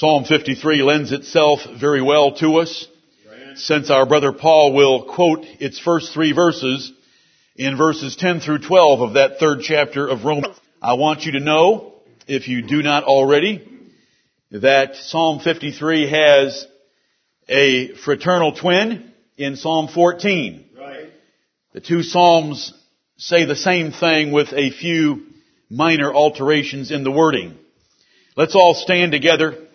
Psalm 53 lends itself very well to us since our brother Paul will quote its first three verses in verses 10 through 12 of that third chapter of Romans. I want you to know, if you do not already, that Psalm 53 has a fraternal twin in Psalm 14. Right. The two Psalms say the same thing with a few minor alterations in the wording. Let's all stand together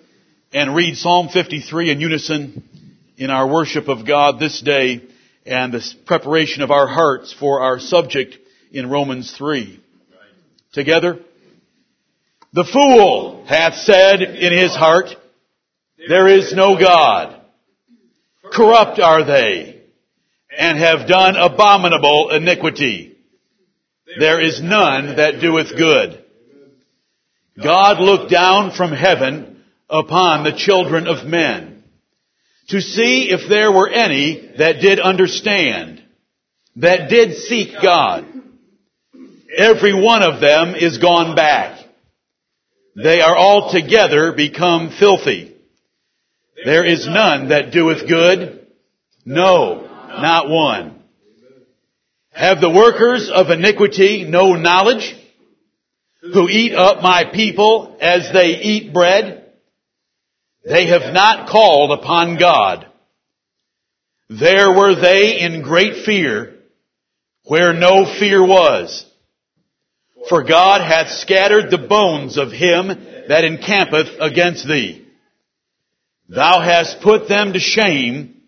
and read Psalm 53 in unison in our worship of God this day and the preparation of our hearts for our subject in Romans 3. Together. The fool hath said in his heart, there is no God. Corrupt are they and have done abominable iniquity. There is none that doeth good. God looked down from heaven upon the children of men to see if there were any that did understand, that did seek God. Every one of them is gone back. They are altogether become filthy. There is none that doeth good. No, not one. Have the workers of iniquity no knowledge? Who eat up my people as they eat bread? They have not called upon God. There were they in great fear where no fear was. For God hath scattered the bones of him that encampeth against thee. Thou hast put them to shame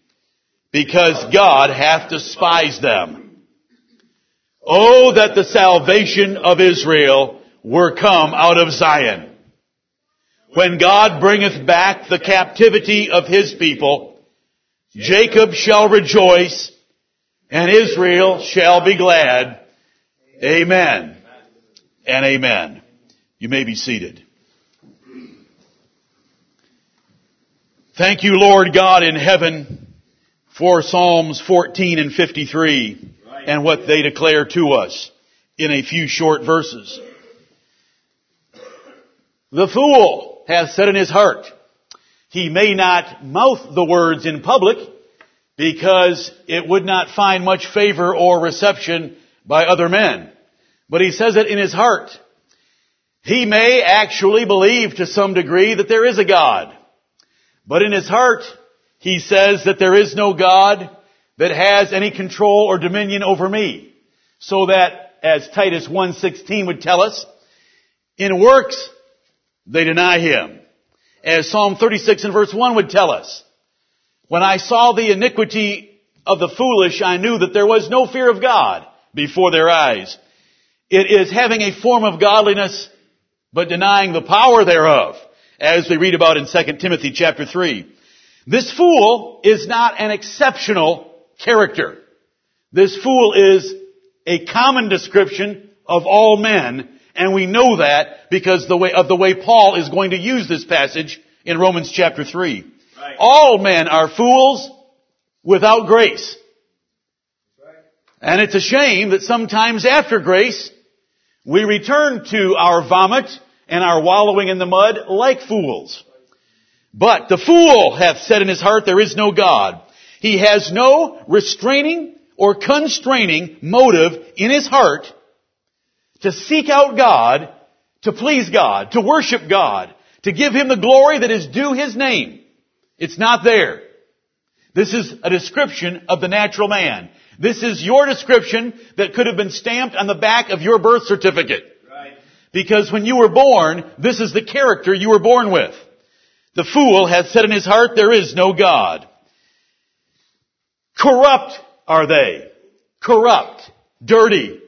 because God hath despised them. Oh, that the salvation of Israel were come out of Zion. When God bringeth back the captivity of his people, Jacob shall rejoice and Israel shall be glad. Amen and amen. You may be seated. Thank you, Lord God in heaven, for Psalms 14 and 53 and what they declare to us in a few short verses. The fool hath said in his heart, he may not mouth the words in public because it would not find much favor or reception by other men. But he says it in his heart. He may actually believe to some degree that there is a God. But in his heart, he says that there is no God that has any control or dominion over me. So that, as Titus 1.16 would tell us, in works, they deny him. As Psalm 36 and verse 1 would tell us, when I saw the iniquity of the foolish, I knew that there was no fear of God before their eyes. It is having a form of godliness, but denying the power thereof, as we read about in 2 Timothy chapter 3. This fool is not an exceptional character. This fool is a common description of all men, and we know that because the way, of the way Paul is going to use this passage in Romans chapter 3. Right. All men are fools without grace. And it's a shame that sometimes after grace, we return to our vomit and our wallowing in the mud like fools. But the fool hath said in his heart, there is no God. He has no restraining or constraining motive in his heart to seek out God, to please God, to worship God, to give Him the glory that is due His name. It's not there. This is a description of the natural man. This is your description that could have been stamped on the back of your birth certificate. Right. Because when you were born, this is the character you were born with. The fool hath said in his heart, there is no God. Corrupt are they. Corrupt. Dirty.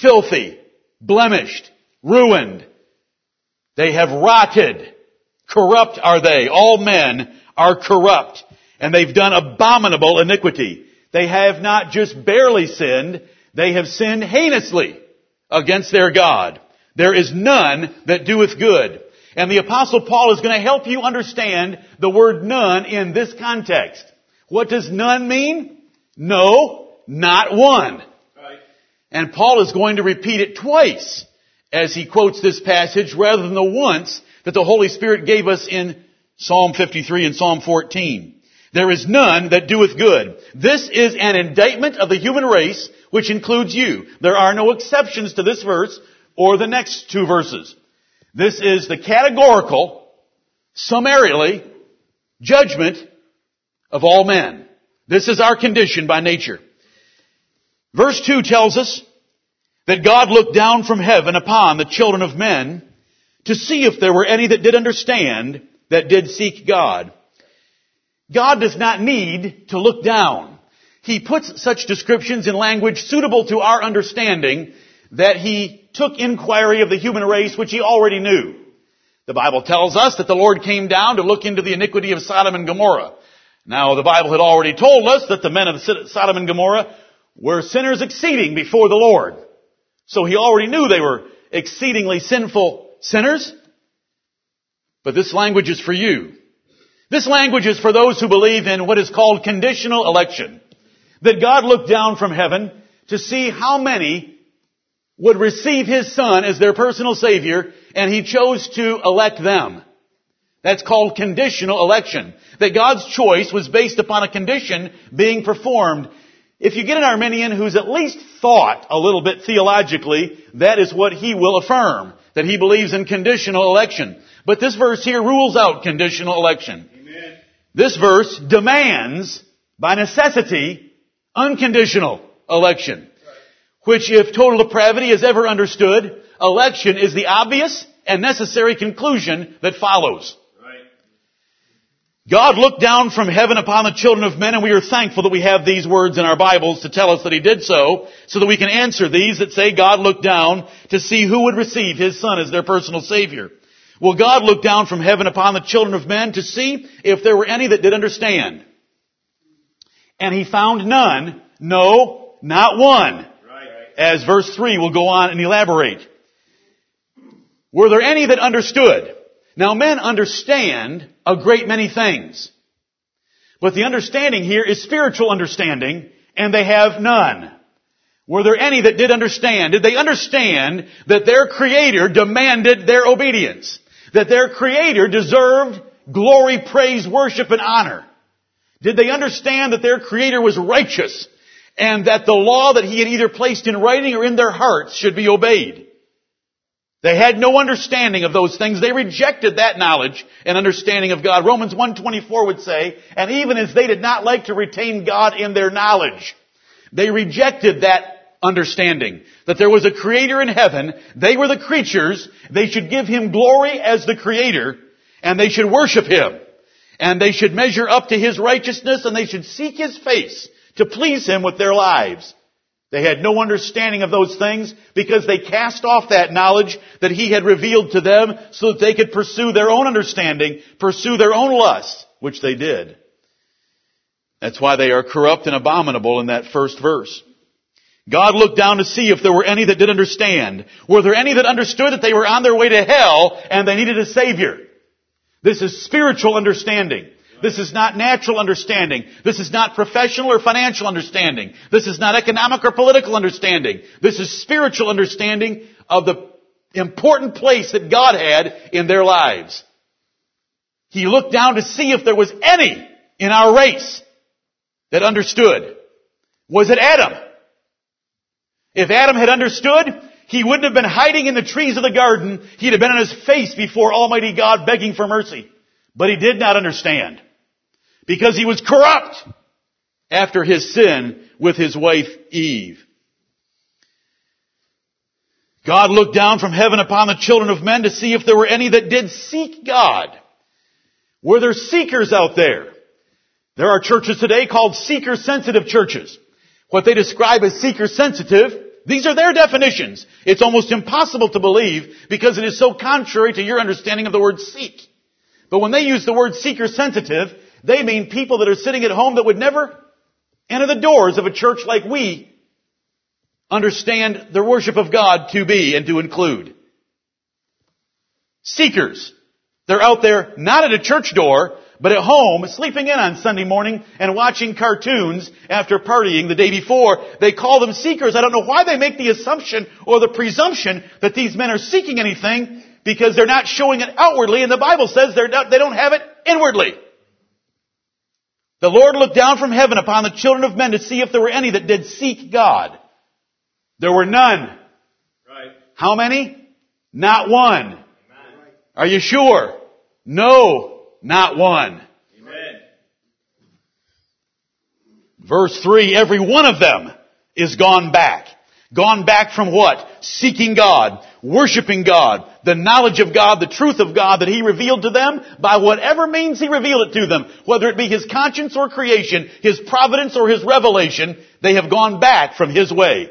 Filthy. Blemished. Ruined. They have rotted. Corrupt are they. All men are corrupt. And they've done abominable iniquity. They have not just barely sinned, they have sinned heinously against their God. There is none that doeth good. And the apostle Paul is going to help you understand the word none in this context. What does none mean? No, not one. And Paul is going to repeat it twice as he quotes this passage rather than the once that the Holy Spirit gave us in Psalm 53 and Psalm 14. There is none that doeth good. This is an indictment of the human race, which includes you. There are no exceptions to this verse or the next two verses. This is the categorical, summarily, judgment of all men. This is our condition by nature. Verse 2 tells us that God looked down from heaven upon the children of men to see if there were any that did understand, that did seek God. God does not need to look down. He puts such descriptions in language suitable to our understanding that he took inquiry of the human race which he already knew. The Bible tells us that the Lord came down to look into the iniquity of Sodom and Gomorrah. Now the Bible had already told us that the men of Sodom and Gomorrah were sinners exceeding before the Lord. So he already knew they were exceedingly sinful sinners. But this language is for you. This language is for those who believe in what is called conditional election. That God looked down from heaven to see how many would receive His Son as their personal Savior, and He chose to elect them. That's called conditional election. That God's choice was based upon a condition being performed if you get an Arminian who's at least thought a little bit theologically, that is what he will affirm. That he believes in conditional election. But this verse here rules out conditional election. Amen. This verse demands, by necessity, unconditional election. Which if total depravity is ever understood, election is the obvious and necessary conclusion that follows. God looked down from heaven upon the children of men and we are thankful that we have these words in our Bibles to tell us that He did so, so that we can answer these that say God looked down to see who would receive His Son as their personal Savior. Well, God looked down from heaven upon the children of men to see if there were any that did understand. And He found none, no, not one. As verse 3 will go on and elaborate. Were there any that understood? Now men understand a great many things. But the understanding here is spiritual understanding, and they have none. Were there any that did understand? Did they understand that their Creator demanded their obedience? That their Creator deserved glory, praise, worship, and honor? Did they understand that their Creator was righteous and that the law that He had either placed in writing or in their hearts should be obeyed? They had no understanding of those things. They rejected that knowledge and understanding of God. Romans 1.24 would say, and even as they did not like to retain God in their knowledge, they rejected that understanding. That there was a creator in heaven, they were the creatures, they should give him glory as the creator, and they should worship him. And they should measure up to his righteousness, and they should seek his face to please him with their lives. They had no understanding of those things because they cast off that knowledge that He had revealed to them so that they could pursue their own understanding, pursue their own lusts, which they did. That's why they are corrupt and abominable in that first verse. God looked down to see if there were any that did understand. Were there any that understood that they were on their way to hell and they needed a Savior? This is spiritual understanding. This is not natural understanding. This is not professional or financial understanding. This is not economic or political understanding. This is spiritual understanding of the important place that God had in their lives. He looked down to see if there was any in our race that understood. Was it Adam? If Adam had understood, he wouldn't have been hiding in the trees of the garden. He'd have been on his face before Almighty God begging for mercy. But he did not understand because he was corrupt after his sin with his wife Eve. God looked down from heaven upon the children of men to see if there were any that did seek God. Were there seekers out there? There are churches today called seeker sensitive churches. What they describe as seeker sensitive, these are their definitions. It's almost impossible to believe because it is so contrary to your understanding of the word seek. But when they use the word seeker sensitive, they mean people that are sitting at home that would never enter the doors of a church like we understand the worship of God to be and to include. Seekers. They're out there not at a church door, but at home, sleeping in on Sunday morning and watching cartoons after partying the day before. They call them seekers. I don't know why they make the assumption or the presumption that these men are seeking anything because they're not showing it outwardly and the Bible says not, they don't have it inwardly. The Lord looked down from heaven upon the children of men to see if there were any that did seek God. There were none. Right. How many? Not one. Are you sure? No, not one. Amen. Verse 3, every one of them is gone back. Gone back from what? Seeking God, worshiping God, the knowledge of God, the truth of God that He revealed to them by whatever means He revealed it to them, whether it be His conscience or creation, His providence or His revelation, they have gone back from His way.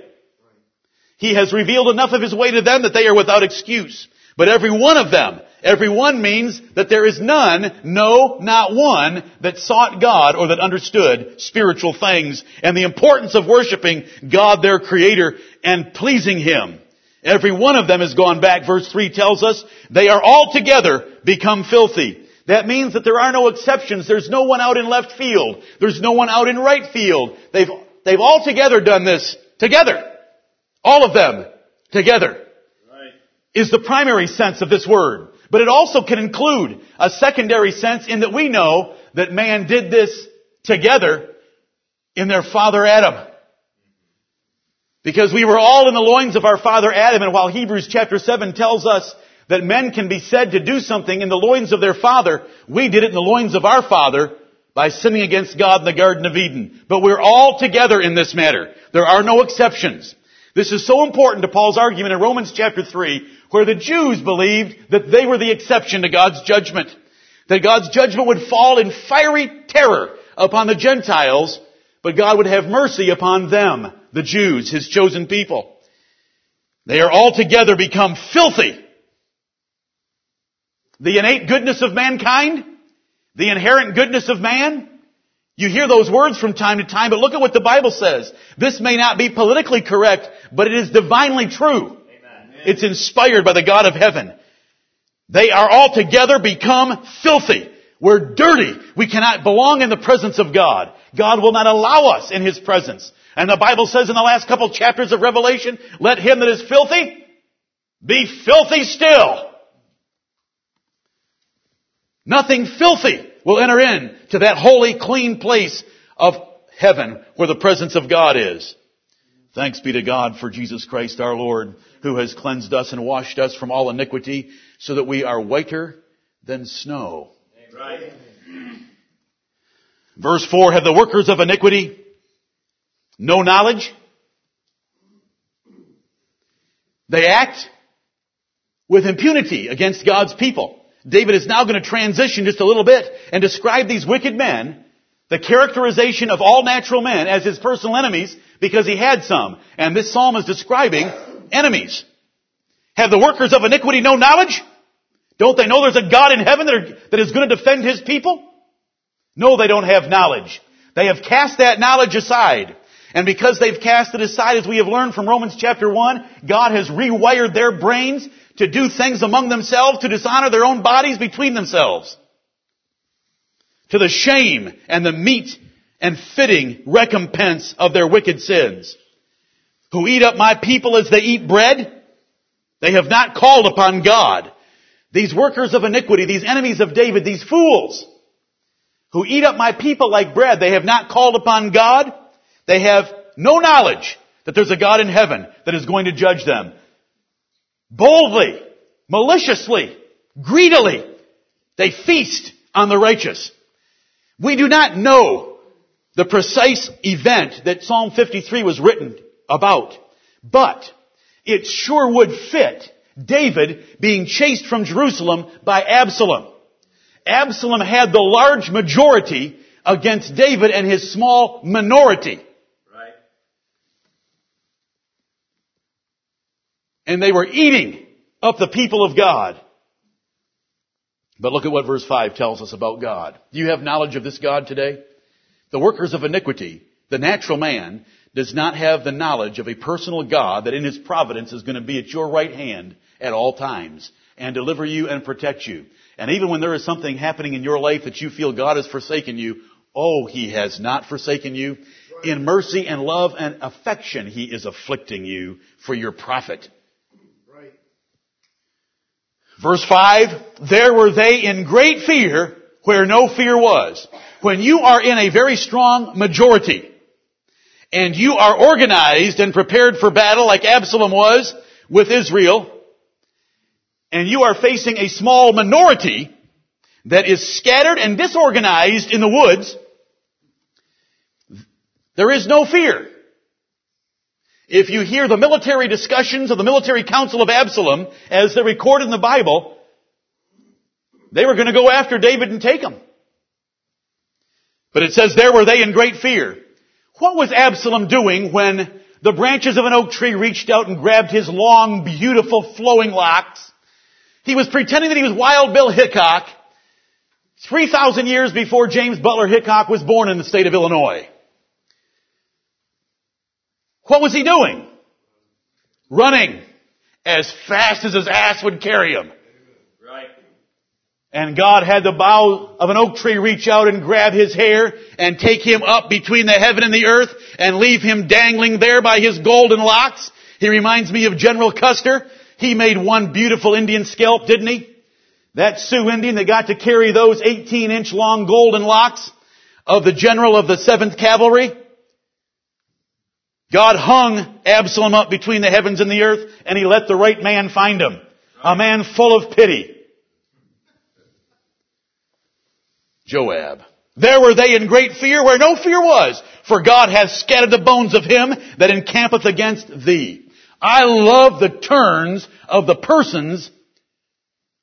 He has revealed enough of His way to them that they are without excuse. But every one of them, every one means that there is none, no, not one, that sought God or that understood spiritual things and the importance of worshiping God their Creator and pleasing Him. Every one of them has gone back, verse 3 tells us, they are all together become filthy. That means that there are no exceptions. There's no one out in left field. There's no one out in right field. They've, they've all together done this together. All of them together. Is the primary sense of this word. But it also can include a secondary sense in that we know that man did this together in their father Adam. Because we were all in the loins of our father Adam, and while Hebrews chapter 7 tells us that men can be said to do something in the loins of their father, we did it in the loins of our father by sinning against God in the Garden of Eden. But we're all together in this matter. There are no exceptions. This is so important to Paul's argument in Romans chapter 3, where the Jews believed that they were the exception to God's judgment. That God's judgment would fall in fiery terror upon the Gentiles, but God would have mercy upon them, the Jews, His chosen people. They are altogether become filthy. The innate goodness of mankind, the inherent goodness of man, you hear those words from time to time, but look at what the Bible says. This may not be politically correct, but it is divinely true. It's inspired by the God of heaven. They are altogether become filthy. We're dirty. We cannot belong in the presence of God. God will not allow us in His presence. And the Bible says in the last couple chapters of Revelation, let him that is filthy be filthy still. Nothing filthy will enter in to that holy, clean place of heaven where the presence of God is. Thanks be to God for Jesus Christ our Lord, who has cleansed us and washed us from all iniquity so that we are whiter than snow. Verse 4, have the workers of iniquity no knowledge? They act with impunity against God's people. David is now going to transition just a little bit and describe these wicked men, the characterization of all natural men as his personal enemies because he had some. And this psalm is describing enemies. Have the workers of iniquity no knowledge? Don't they know there's a God in heaven that, are, that is going to defend his people? No, they don't have knowledge. They have cast that knowledge aside. And because they've cast it aside, as we have learned from Romans chapter 1, God has rewired their brains to do things among themselves, to dishonor their own bodies between themselves. To the shame and the meet and fitting recompense of their wicked sins. Who eat up my people as they eat bread? They have not called upon God. These workers of iniquity, these enemies of David, these fools, who eat up my people like bread, they have not called upon God. They have no knowledge that there's a God in heaven that is going to judge them. Boldly, maliciously, greedily, they feast on the righteous. We do not know the precise event that Psalm 53 was written about, but it sure would fit David being chased from Jerusalem by Absalom. Absalom had the large majority against David and his small minority. Right. And they were eating up the people of God. But look at what verse 5 tells us about God. Do you have knowledge of this God today? The workers of iniquity, the natural man, does not have the knowledge of a personal God that in his providence is going to be at your right hand at all times and deliver you and protect you. And even when there is something happening in your life that you feel God has forsaken you, oh, He has not forsaken you. In mercy and love and affection, He is afflicting you for your profit. Right. Verse 5, there were they in great fear where no fear was. When you are in a very strong majority, and you are organized and prepared for battle like Absalom was with Israel, and you are facing a small minority that is scattered and disorganized in the woods, there is no fear. If you hear the military discussions of the military council of Absalom, as they're recorded in the Bible, they were going to go after David and take him. But it says, there were they in great fear. What was Absalom doing when the branches of an oak tree reached out and grabbed his long, beautiful, flowing locks? He was pretending that he was Wild Bill Hickok 3,000 years before James Butler Hickok was born in the state of Illinois. What was he doing? Running as fast as his ass would carry him. And God had the bough of an oak tree reach out and grab his hair and take him up between the heaven and the earth and leave him dangling there by his golden locks. He reminds me of General Custer. He made one beautiful Indian scalp, didn't he? That Sioux Indian that got to carry those 18 inch long golden locks of the general of the 7th Cavalry. God hung Absalom up between the heavens and the earth and he let the right man find him. A man full of pity. Joab. There were they in great fear where no fear was, for God hath scattered the bones of him that encampeth against thee. I love the turns of the persons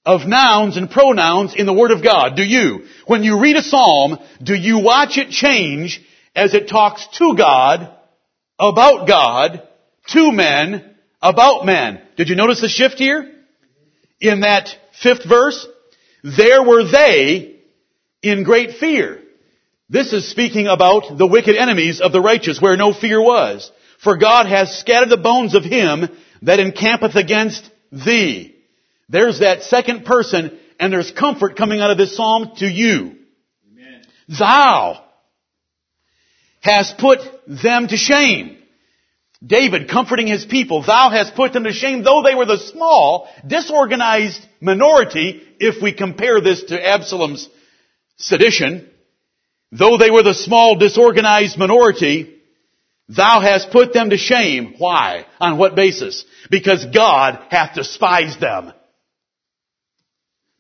of nouns and pronouns in the Word of God. Do you? When you read a psalm, do you watch it change as it talks to God, about God, to men, about men? Did you notice the shift here? In that fifth verse? There were they in great fear. This is speaking about the wicked enemies of the righteous where no fear was. For God has scattered the bones of him that encampeth against thee. There's that second person and there's comfort coming out of this psalm to you. Amen. Thou hast put them to shame. David comforting his people, thou hast put them to shame, though they were the small, disorganized minority, if we compare this to Absalom's sedition, though they were the small, disorganized minority, thou hast put them to shame. Why? On what basis? Because God hath despised them.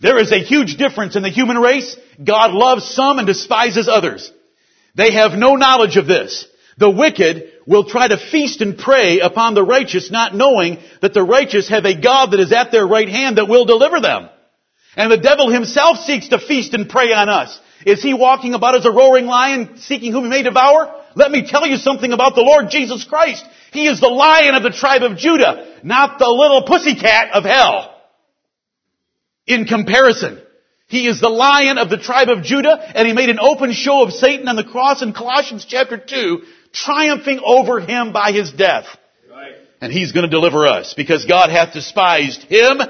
There is a huge difference in the human race. God loves some and despises others. They have no knowledge of this. The wicked will try to feast and prey upon the righteous, not knowing that the righteous have a God that is at their right hand that will deliver them. And the devil himself seeks to feast and prey on us. Is he walking about as a roaring lion, seeking whom he may devour? Let me tell you something about the Lord Jesus Christ. He is the lion of the tribe of Judah, not the little pussycat of hell. In comparison, he is the lion of the tribe of Judah, and he made an open show of Satan on the cross in Colossians chapter 2, triumphing over him by his death. Right. And he's going to deliver us, because God hath despised him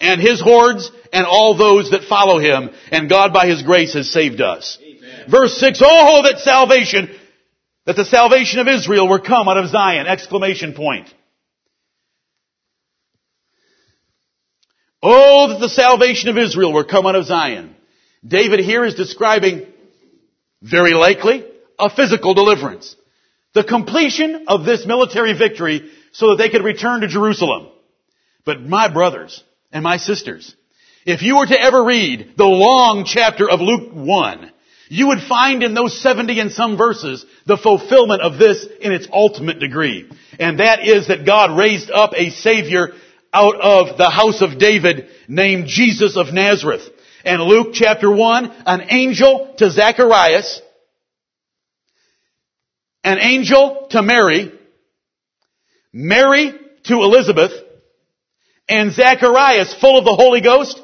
and his hordes and all those that follow him, and God by his grace has saved us. Amen. Verse 6, Oh, that salvation, that the salvation of Israel were come out of Zion! Exclamation point. Oh, that the salvation of Israel were come out of Zion. David here is describing, very likely, a physical deliverance. The completion of this military victory so that they could return to Jerusalem. But my brothers and my sisters, if you were to ever read the long chapter of Luke 1, you would find in those 70 and some verses the fulfillment of this in its ultimate degree. And that is that God raised up a Savior out of the house of David named Jesus of Nazareth. And Luke chapter 1, an angel to Zacharias, an angel to Mary, Mary to Elizabeth, and Zacharias full of the Holy Ghost.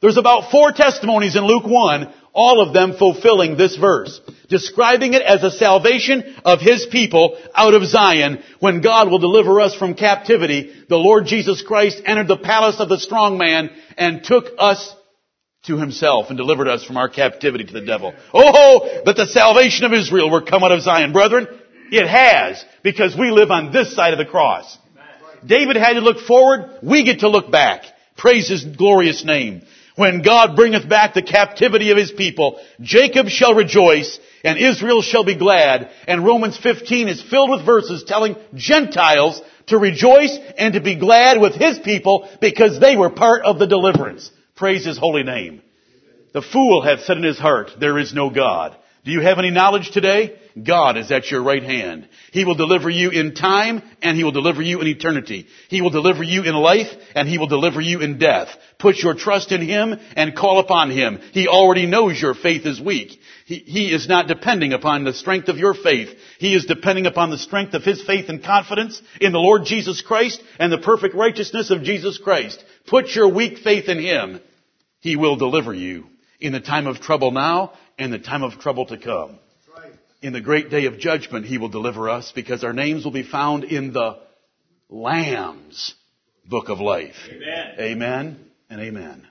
There's about four testimonies in Luke 1, all of them fulfilling this verse, describing it as a salvation of His people out of Zion when God will deliver us from captivity. The Lord Jesus Christ entered the palace of the strong man and took us to Himself and delivered us from our captivity to the devil. Oh, that the salvation of Israel were come out of Zion. Brethren, it has because we live on this side of the cross. David had to look forward. We get to look back. Praise His glorious name. When God bringeth back the captivity of his people, Jacob shall rejoice and Israel shall be glad. And Romans 15 is filled with verses telling Gentiles to rejoice and to be glad with his people because they were part of the deliverance. Praise his holy name. The fool hath said in his heart, there is no God. Do you have any knowledge today? God is at your right hand. He will deliver you in time and He will deliver you in eternity. He will deliver you in life and He will deliver you in death. Put your trust in Him and call upon Him. He already knows your faith is weak. He, he is not depending upon the strength of your faith. He is depending upon the strength of His faith and confidence in the Lord Jesus Christ and the perfect righteousness of Jesus Christ. Put your weak faith in Him. He will deliver you in the time of trouble now and the time of trouble to come. In the great day of judgment, He will deliver us because our names will be found in the Lamb's book of life. Amen. Amen and amen.